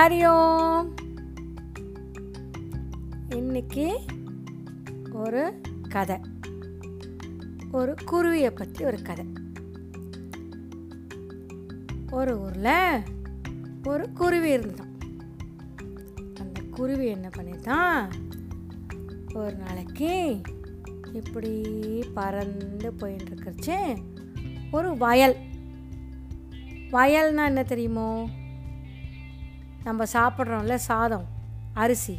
ஹரி ஓம். இன்னைக்கு ஒரு கதை. ஒரு குருவியை பற்றி ஒரு கதை. ஒரு ஊரில் ஒரு குருவி இருந்தான். அந்த குருவி என்ன பண்ணியிருந்தான் ஒரு நாளைக்கு இப்படி பறந்து போயின்னு இருக்கிறச்சு ஒரு வயல். வயல்னா என்ன தெரியுமோ? நம்ம சாப்பிட்றோம்ல சாதம் அரிசி.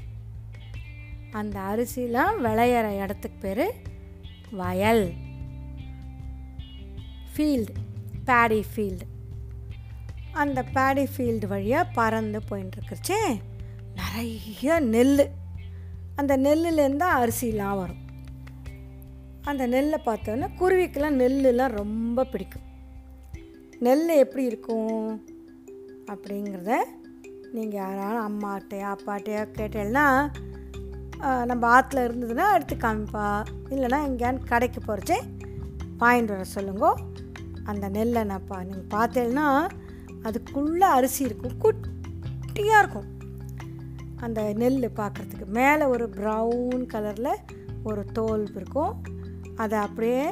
அந்த அரிசிலாம் விளையிற இடத்துக்கு பேர் வயல். ஃபீல்டு பேடி ஃபீல்டு அந்த பேடி ஃபீல்டு வழியாக பறந்து போயின்ட்டுருக்குச்சே நிறைய நெல் அந்த நெல்லுலேருந்து தான் அரிசிலாம் வரும். அந்த நெல்லை பார்த்தோன்னா குருவிக்கெல்லாம் நெல்லுலாம் ரொம்ப பிடிக்கும். நெல் எப்படி இருக்கும் அப்படிங்கிறத நீங்கள் யாராலும் அம்மாட்டையா அப்பாட்டையா கேட்டேன்னா நம்ம ஆற்றுல இருந்ததுன்னா எடுத்து காமிப்பா. இல்லைன்னா எங்கேயான்னு கடைக்கு போகிறச்சே வாங்கிட்டு வர சொல்லுங்க. அந்த நெல்லை நான் நீங்கள் பார்த்தேன்னா அதுக்குள்ளே அரிசி இருக்கும் குட்டியாக இருக்கும். அந்த நெல் பார்க்குறதுக்கு மேலே ஒரு ப்ரௌன் கலரில் ஒரு தோல் இருக்கும். அதை அப்படியே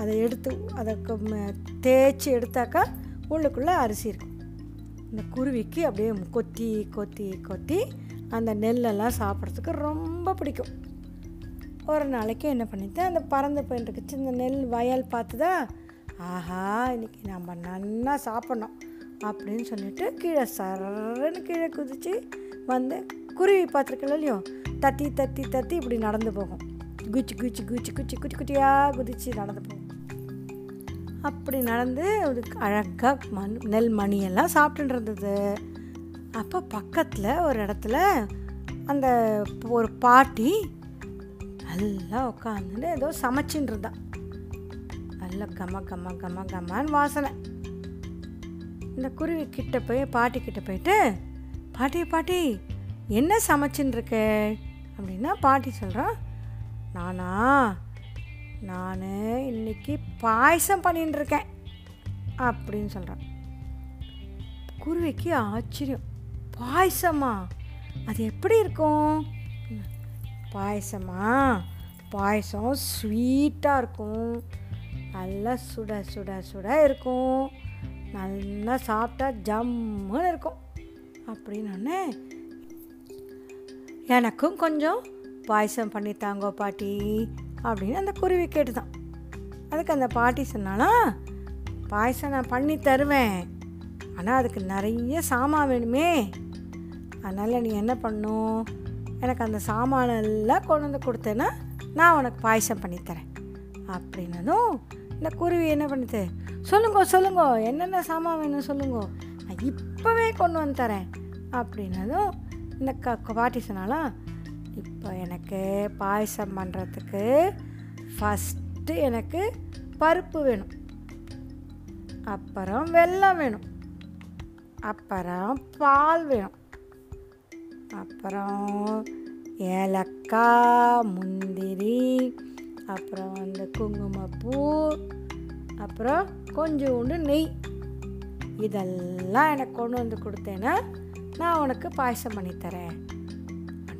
அதை எடுத்து அதை தேய்ச்சி எடுத்தாக்கா உள்ளுக்குள்ளே அரிசி இருக்கும். இந்த குருவிக்கு அப்படியே கொத்தி கொத்தி கொத்தி அந்த நெல்லெல்லாம் சாப்பிட்றதுக்கு ரொம்ப பிடிக்கும். ஒரு நாளைக்கு என்ன பண்ணிட்டேன் அந்த பறந்து போயிட்டுருக்கு சின்ன நெல் வயல் பார்த்துதா ஆஹா இன்றைக்கி நம்ம நல்லா சாப்பிட்ணும் அப்படின்னு சொல்லிட்டு கீழே சரன்னு கீழே குதித்து வந்து குருவி பார்த்துருக்கல இல்லையோ தத்தி தத்தி தத்தி இப்படி நடந்து போகும். குச்சி குச்சி குச்சி குச்சி குச்சி குட்டியாக குதித்து நடந்து போகும். அப்படி நடந்து ஒரு அழகாக மண் நெல் மணியெல்லாம் சாப்பிட்டுட்டு இருந்தது. அப்போ பக்கத்தில் ஒரு இடத்துல அந்த ஒரு பாட்டி நல்லா உட்காந்துட்டு ஏதோ சமைச்சின்னு இருந்தா. நல்ல கம கம கம கமான்னு வாசனை. இந்த குருவி கிட்ட போய் பாட்டி கிட்ட போயிட்டு பாட்டி பாட்டி என்ன சமைச்சின்னு இருக்க? அப்படின்னா பாட்டி சொல்கிறான் நானா நான் இன்னைக்கு பாயசம் பண்ணின்னு இருக்கேன் அப்படின்னு சொல்கிறேன் குருவிக்கு ஆச்சரியம். பாயசமா? அது எப்படி இருக்கும்? பாயசமா? பாயசம் ஸ்வீட்டாக இருக்கும். நல்லா சுட சுட சுட இருக்கும். நல்லா சாப்பிட்டா ஜம்முன்னு இருக்கும். அப்படின்னு எனக்கும் கொஞ்சம் பாயசம் பண்ணித்தாங்கோ பாட்டி. அப்படின்னு அந்த குருவி கேட்டுதான். அதுக்கு அந்த பாட்டி சொன்னாலாம் பாயசம் நான் பண்ணி தருவேன். ஆனால் அதுக்கு நிறைய சாமான் வேணுமே. அதனால் நீ என்ன பண்ணும்? எனக்கு அந்த சாமானெல்லாம் கொண்டு வந்து கொடுத்தேன்னா நான் உனக்கு பாயசம் பண்ணித்தரேன் அப்படின்னதும் இந்த குருவி என்ன பண்ணுது? சொல்லுங்க சொல்லுங்க என்னென்ன சாமான் வேணும் சொல்லுங்க. நான் இப்போவே கொண்டு வந்து தரேன். அப்படின்னதும் இந்த க பாட்டி சொன்னாலாம் இப்போ எனக்கு பாயசம் பண்ணுறதுக்கு ஃபஸ்ட்டு எனக்கு பருப்பு வேணும். அப்புறம் வெல்லம் வேணும். அப்புறம் பால் வேணும். அப்புறம் ஏலக்காய் முந்திரி அப்புறம் அந்த குங்குமப்பூ அப்புறம் கொஞ்சோண்டு நெய். இதெல்லாம் எனக்கு கொண்டு வந்து கொடுத்தேன்னா நான் உனக்கு பாயசம் பண்ணித்தரேன்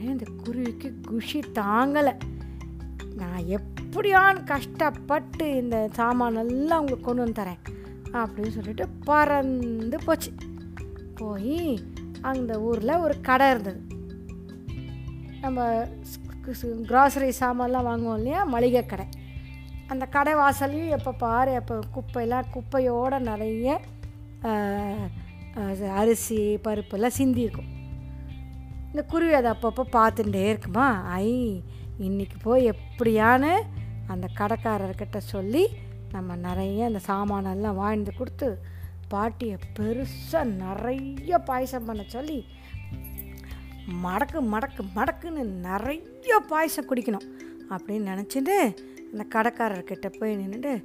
உடனே அந்த குருவிக்கு குஷி தாங்கலை? நான் எப்படியான்னு கஷ்டப்பட்டு இந்த சாமானெல்லாம் உங்களுக்கு கொண்டு வந்து தரேன் அப்படின்னு சொல்லிட்டு பறந்து போச்சு. போய் அந்த ஊரில் ஒரு கடை இருந்தது. நம்ம க்ராசரி சாமான்லாம் வாங்குவோம் இல்லையா? மளிகை கடை. அந்த கடை வாசல்லையும் எப்போ பாரு எப்போ குப்பையெல்லாம் குப்பையோடு நிறைய அரிசி பருப்பெல்லாம் சிந்தி இருக்கும் இந்த குருவி அதை அப்பப்போ பார்த்துட்டே இருக்குமா? ஐ இன்றைக்கி போய் எப்படியானு அந்த கடைக்காரர்கிட்ட சொல்லி நம்ம நிறைய அந்த சாமானெல்லாம் வாழ்ந்து கொடுத்து பாட்டியை பெருசாக நிறைய பாயசம் பண்ண சொல்லி மடக்கு மடக்கு மடக்குன்னு நிறைய பாயசம் குடிக்கணும் அப்படின்னு நினச்சிட்டு அந்த கடைக்காரர்கிட்ட போய் நின்றுட்டு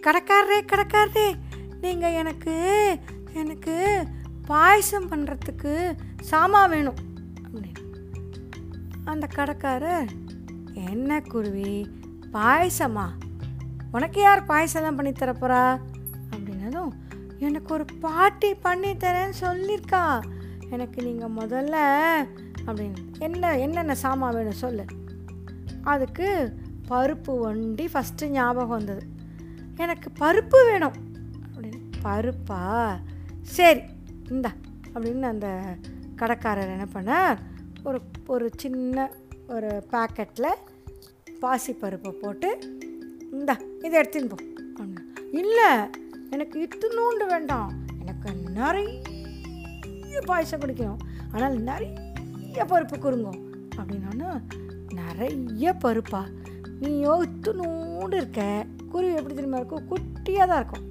கடைக்காரரே கடைக்காரரே நீங்கள் எனக்கு எனக்கு பாயசம் பண்ணுறதுக்கு சாமான் வேணும். அப்படின்னு அந்த கடைக்காரர் என்ன குருவி பாயசமா? உனக்கு யார் பாயசம்லாம் பண்ணி தரப்போறா? அப்படின்னதும் எனக்கு ஒரு பாட்டி பண்ணி தரேன்னு சொல்லியிருக்கா எனக்கு நீங்கள் முதல்ல அப்படின்னு என்ன என்னென்ன சாமான் வேணும் சொல்லு. அதுக்கு பருப்பு வண்டி ஃபஸ்ட்டு ஞாபகம் வந்தது. எனக்கு பருப்பு வேணும். அப்படின்னு பருப்பா? சரி இந்தா. அப்படின்னு அந்த கடைக்காரர் என்ன பண்ணார்? ஒரு ஒரு சின்ன ஒரு பேக்கெட்டில் பாசிப்பருப்பை போட்டு இந்தா இதை எடுத்துன்னு போ இல்லை எனக்கு இத்துணூண்டு வேண்டாம். எனக்கு நிறைய பாயசம் குடிக்கணும் ஆனால் நிறைய பருப்பு குறுங்கோ அப்படின்னா நிறைய பருப்பா? நீயோ இத்துணூண்டு இருக்க. குருவி எப்படி தெரியுமா இருக்கும்? குட்டியாக தான் இருக்கும்.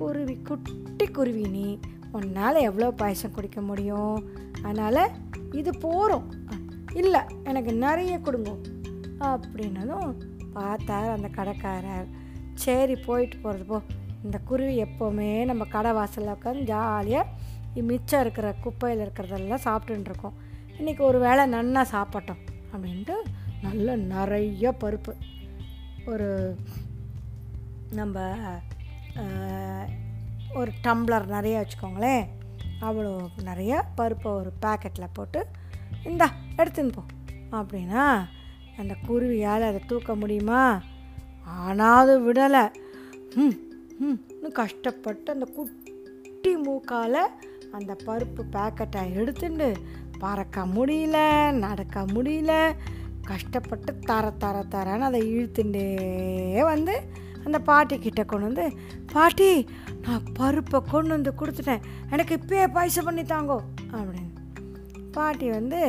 குருவி குட்டி குருவி நீ. உன்னால் எவ்வளோ பாயசம் குடிக்க முடியும்? அதனால் இது போகிறோம் இல்லை எனக்கு நிறைய கொடுங்க. அப்படின்னதும் பார்த்தார் அந்த கடைக்காரர். சரி போயிட்டு போகிறது போ. இந்த குருவி எப்போவுமே நம்ம கடை வாசலில் உட்காந்து ஜாலியாக மிச்சம் இருக்கிற குப்பையில் இருக்கிறதெல்லாம் சாப்பிட்டுருக்கோம் இன்றைக்கி ஒரு வேளை நன்னா சாப்பிட்டோம் அப்படின்ட்டு நல்ல நிறைய பருப்பு. ஒரு நம்ம ஒரு டம்ளர் நிறைய வச்சுக்கோங்களேன். அவ்வளோ நிறைய பருப்பை ஒரு பேக்கெட்டில் போட்டு இந்தா எடுத்துன்னு போ. அப்படின்னா அந்த குருவியால் அதை தூக்க முடியுமா? ஆனால் அது விடலை. ம் ம் கஷ்டப்பட்டு அந்த குட்டி மூக்கால் அந்த பருப்பு பேக்கெட்டை எடுத்துட்டு பறக்க முடியல நடக்க முடியல கஷ்டப்பட்டு தர தர தரன்னு அதை இழுத்துட்டே வந்து அந்த பாட்டிக்கிட்ட கொண்டு வந்து பாட்டி நான் பருப்பை கொண்டு வந்து கொடுத்துட்டேன். எனக்கு இப்பயே பாயசம் பண்ணி தாங்கோ. அப்படின்னு. பாட்டி வந்து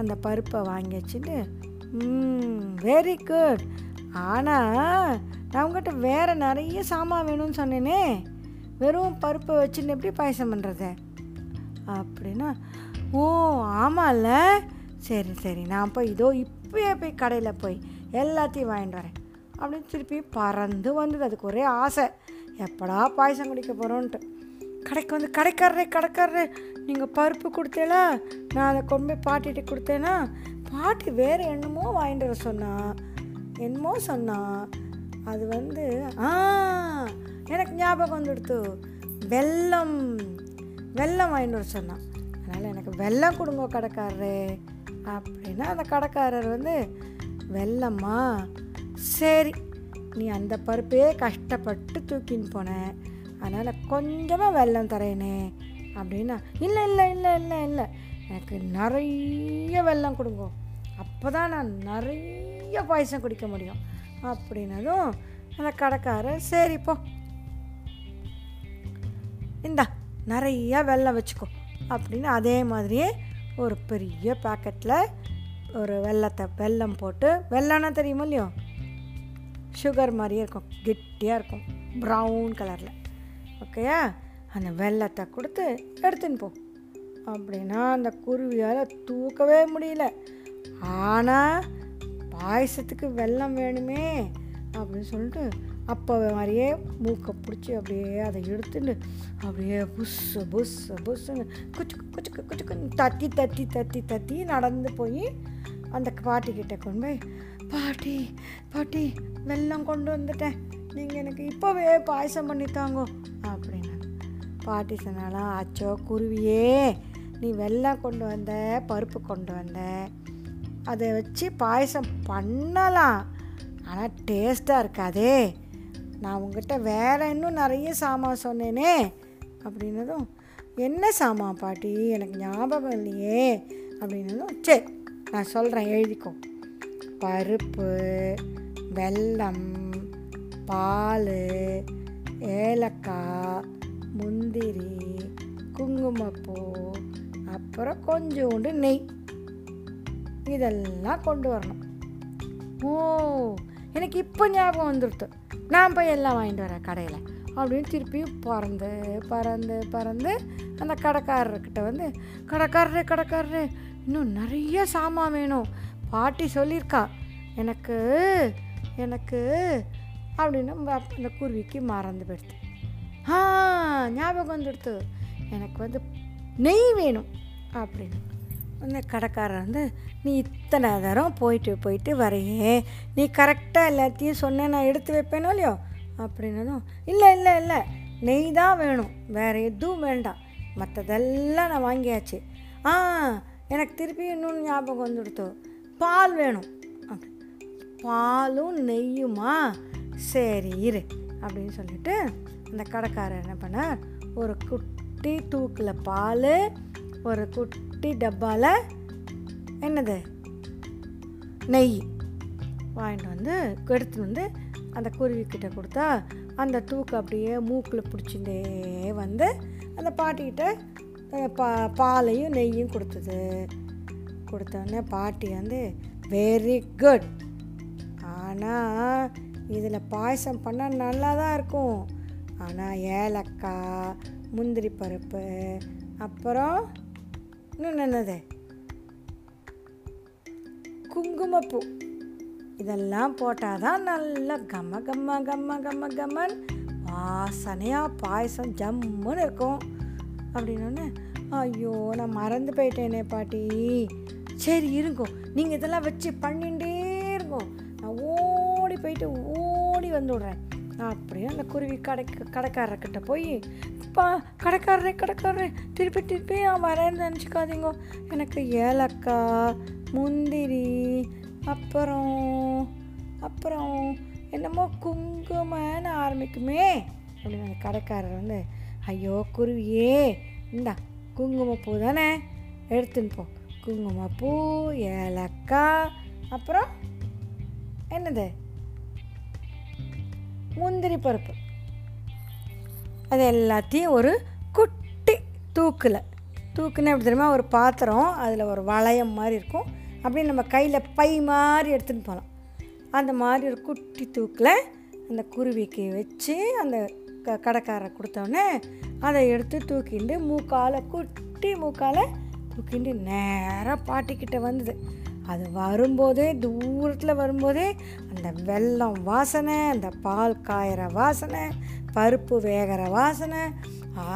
அந்த பருப்பை வாங்கி வச்சுட்டு வெரி குட் ஆனால் நான் உங்கள்கிட்ட வேறு நிறைய சாமான் வேணும்னு சொன்னேனே. வெறும் பருப்பை வச்சுன்னு எப்படி பாயசம் பண்ணுறது அப்படின்னா ஓ ஆமாம்ல சரி சரி. நான் போய் இதோ இப்போயே போய் கடையில் போய் எல்லாத்தையும் வாங்கிட்டு வரேன். அப்படின்னு திருப்பி பறந்து வந்தது. அதுக்கு ஒரே ஆசை. எப்படா பாயசம் குடிக்க போகிறோன்ட்டு கடைக்கு வந்து கடைக்காரரே கடைக்காரரே நீங்கள் பருப்பு கொடுத்தேலா நான் அதை கொண்டு போய் பாட்டிகிட்ட கொடுத்தேன்னா பாட்டி வேறு என்னமோ வாங்கிட்டு வர சொன்னான் என்னமோ சொன்னான் அது வந்து ஆ எனக்கு ஞாபகம் வந்துடுத்து. வெல்லம் வெல்லம் வாங்கிட்டு வர சொன்னான் அதனால் எனக்கு வெல்லம் கொடுங்க கடைக்காரரே. அப்படின்னா அந்த கடைக்காரர் வந்து வெல்லம்மா சரி நீ அந்த பருப்பே கஷ்டப்பட்டு தூக்கின்னு போனேன் அதனால் கொஞ்சமாக வெல்லம் தரேனே அப்படின்னா இல்லை இல்லை இல்லை இல்லை இல்லை எனக்கு நிறைய வெல்லம் கொடுங்க. அப்போ தான் நான் நிறைய பாயசம் குடிக்க முடியும். அப்படின்னதும் அந்த கடைக்காரர் சரிப்போ இந்தா நிறையா வெல்லம் வச்சுக்கோ அப்படின்னு அதே மாதிரியே ஒரு பெரிய பேக்கெட்டில் ஒரு வெல்லத்தை வெல்லம் போட்டு வெள்ளம்னா தெரியுமா இல்லையோ? சுகர் மாதிரியே இருக்கும். கெட்டியாக இருக்கும். ப்ரௌன் கலரில் ஓகேயா அந்த வெல்லத்தை கொடுத்து எடுத்துன்னு போ. அப்படின்னா அந்த குருவியால் தூக்கவே முடியல. ஆனால் பாயசத்துக்கு வெல்லம் வேணுமே அப்படின்னு சொல்லிட்டு அப்போ மாதிரியே மூக்கை பிடிச்சி அப்படியே அதை எடுத்துட்டு அப்படியே புஸ்ஸு புஸ்ஸு புஸ்ஸுன்னு குச்சு குச்சுக்கு குச்சுக்குன்னு தத்தி தத்தி தத்தி தத்தி நடந்து போய் அந்த பாட்டிக்கிட்ட கொண்டு போய் பாட்டி பாட்டி வெல்லம் கொண்டு வந்துட்டேன். நீங்கள் எனக்கு இப்போவே பாயசம் பண்ணித்தாங்கோ அப்படின்னு பாட்டி சொன்னாலாம் அச்சோ குருவியே நீ வெல்லம் கொண்டு வந்த பருப்பு கொண்டு வந்த அதை வச்சு பாயசம் பண்ணலாம். ஆனால் டேஸ்ட்டாக இருக்காதே. நான் உங்ககிட்ட வேறு இன்னும் நிறைய சாமான் சொன்னேனே அப்படின்னதும் என்ன சாமான் பாட்டி? எனக்கு ஞாபகம் இல்லையே அப்படின்னதும் சரி நான் சொல்கிறேன் எழுதிக்கோ. பருப்பு வெல்லம் பால் ஏலக்காய் முந்திரி குங்குமப்பூ அப்புறம் கொஞ்சோண்டு நெய். இதெல்லாம் கொண்டு வரணும். ஓ எனக்கு இப்போ ஞாபகம் வந்துடுத்து நான் போய் எல்லாம் வாங்கிட்டு வரேன் கடையில். அப்படின்னு திருப்பியும் பறந்து பறந்து பறந்து அந்த கடைக்காரர்கிட்ட வந்து கடைக்காரரு கடைக்காரரு இன்னும் நிறைய சாமான் வேணும். பாட்டி சொல்லியிருக்கா எனக்கு எனக்கு அப்படின்னு அந்த குருவிக்கு மறந்து போயிடுது. ஆ ஞாபகம் வந்துடுத்து எனக்கு வந்து நெய் வேணும் அப்படின்னு. அந்த கடைக்காரர் வந்து நீ இத்தனை தரம் போயிட்டு போயிட்டு வரையே. நீ கரெக்டாக எல்லாத்தையும் சொன்ன நான் எடுத்து வைப்பேனோ இல்லையோ? அப்படின்னதும் இல்லை இல்லை இல்லை. நெய் தான் வேணும். வேறு எதுவும் வேண்டாம். மற்றதெல்லாம் நான் வாங்கியாச்சு. ஆ எனக்கு திருப்பி இன்னொன்று ஞாபகம் வந்துடுத்தோம் பால் வேணும். பாலும் நெய்யுமா? சரி இரு. அப்படின்னு சொல்லிட்டு அந்த கடைக்காரர் என்ன பண்ணார்? ஒரு குட்டி தூக்கில் பால் ஒரு குட்டி டப்பாவில் என்னது? நெய் வாங்கிட்டு வந்து எடுத்துட்டு வந்து அந்த குருவிக்கிட்ட கொடுத்தா அந்த தூக்கு அப்படியே மூக்கில் பிடிச்சிட்டே வந்து அந்த பாட்டிக்கிட்ட பா பாலையும் நெய்யும் கொடுத்தது. கொடுத்தோன்னே பாட்டி வந்து வெரி குட் ஆனால் இதில் பாயசம் பண்ணால் நல்லா தான் இருக்கும். ஆனால் ஏலக்காய் முந்திரி பருப்பு அப்புறம் இன்னும் என்னது? குங்குமப்பூ. இதெல்லாம் போட்டால் தான் நல்லா கம்ம கம்ம கம்ம கம்ம கம்மன். வாசனையாக பாயசம் ஜம்முன்னு இருக்கும். அப்படின்னோடனே ஐயோ நான் மறந்து போயிட்டேனே பாட்டி. சரி இருங்கோ. நீங்கள் இதெல்லாம் வச்சு பண்ணிகிட்டே இருங்கோ. நான் ஓடி போயிட்டு ஓடி வந்து விட்றேன் அப்படியே அந்த குருவி கடைக்கு கடைக்காரர்கிட்ட போய் பா கடைக்காரரே கடைக்காரரே திருப்பி திருப்பி நான் வரேன்னு நினச்சிக்காதீங்க. எனக்கு ஏலக்காய் முந்திரி அப்புறம் அப்புறம் என்னமோ குங்குமன்னு ஆரம்பிக்குமே. அப்படின்னு அந்த கடைக்காரர் வந்து ஐயோ குருவியே இந்தா குங்குமப்பூ தானே எடுத்துன்னு போ. குங்குமப்பூ ஏலக்காய் அப்புறம் என்னது? முந்திரி பருப்பு. அது எல்லாத்தையும் ஒரு குட்டி தூக்கில். தூக்குன்னு எப்படி தெரியுமா? ஒரு பாத்திரம் அதில் ஒரு வளையம் மாதிரி இருக்கும். அப்படியே நம்ம கையில் பை மாதிரி எடுத்துன்னு போகலாம் அந்த மாதிரி ஒரு குட்டி தூக்கில் அந்த குருவிக்கு வச்சு அந்த க கடைக்காரரை கொடுத்தோடனே அதை எடுத்து தூக்கிண்டு மூக்கால் குட்டி மூக்கால் தூக்கிண்டு நேராக பாட்டிக்கிட்ட வந்தது. அது வரும்போதே தூரத்தில் வரும்போதே அந்த வெல்லம் வாசனை அந்த பால் காயிற வாசனை பருப்பு வேகிற வாசனை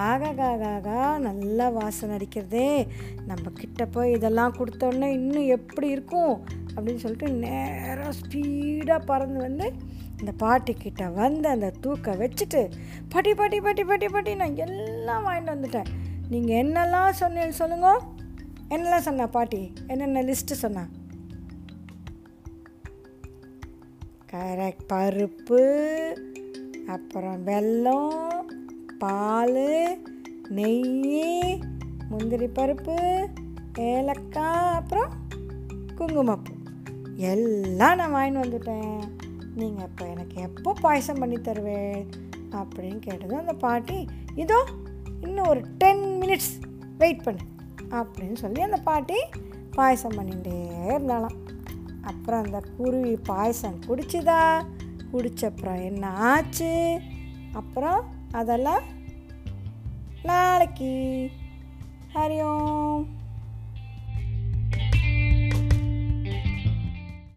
ஆகாகாகா நல்லா வாசனை அடிக்கிறதே. நம்ம கிட்ட போய் இதெல்லாம் கொடுத்தோன்னே இன்னும் எப்படி இருக்கும்? அப்படின்னு சொல்லிட்டு நேராக ஸ்பீடாக பறந்து வந்து இந்த பாட்டிக்கிட்ட வந்து அந்த தூக்க வச்சுட்டு பாட்டி பாட்டி பாட்டி பாட்டி பாட்டி நான் எல்லாம் வாங்கிட்டு வந்துட்டேன். நீங்கள் என்னெல்லாம் சொன்னீங்க சொல்லுங்கள் என்னெல்லாம் சொன்னா பாட்டி? என்னென்ன லிஸ்ட்டு சொன்னா? கரெக்ட் பருப்பு அப்புறம் வெல்லம் பால் நெய் முந்திரி பருப்பு ஏலக்காய் அப்புறம் குங்குமப்பூ. எல்லாம் நான் வாங்கிட்டு வந்துட்டேன். நீங்கள் இப்போ எனக்கு எப்போ பாயசம் பண்ணி தருவேன்? அப்படின்னு கேட்டதும் அந்த பாட்டி இதோ இன்னும் ஒரு டென் மினிட்ஸ் வெயிட் பண்ணு. அப்படின்னு சொல்லி அந்த பாட்டி பாயசம் பண்ணிகிட்டே இருந்தாலாம் அப்புறம் அந்த குருவி பாயசம் குடிச்சுதா? குடிச்சப்புறம் என்ன ஆச்சு அப்புறம் அதெல்லாம் நாளைக்கு. ஹரி ஓம்.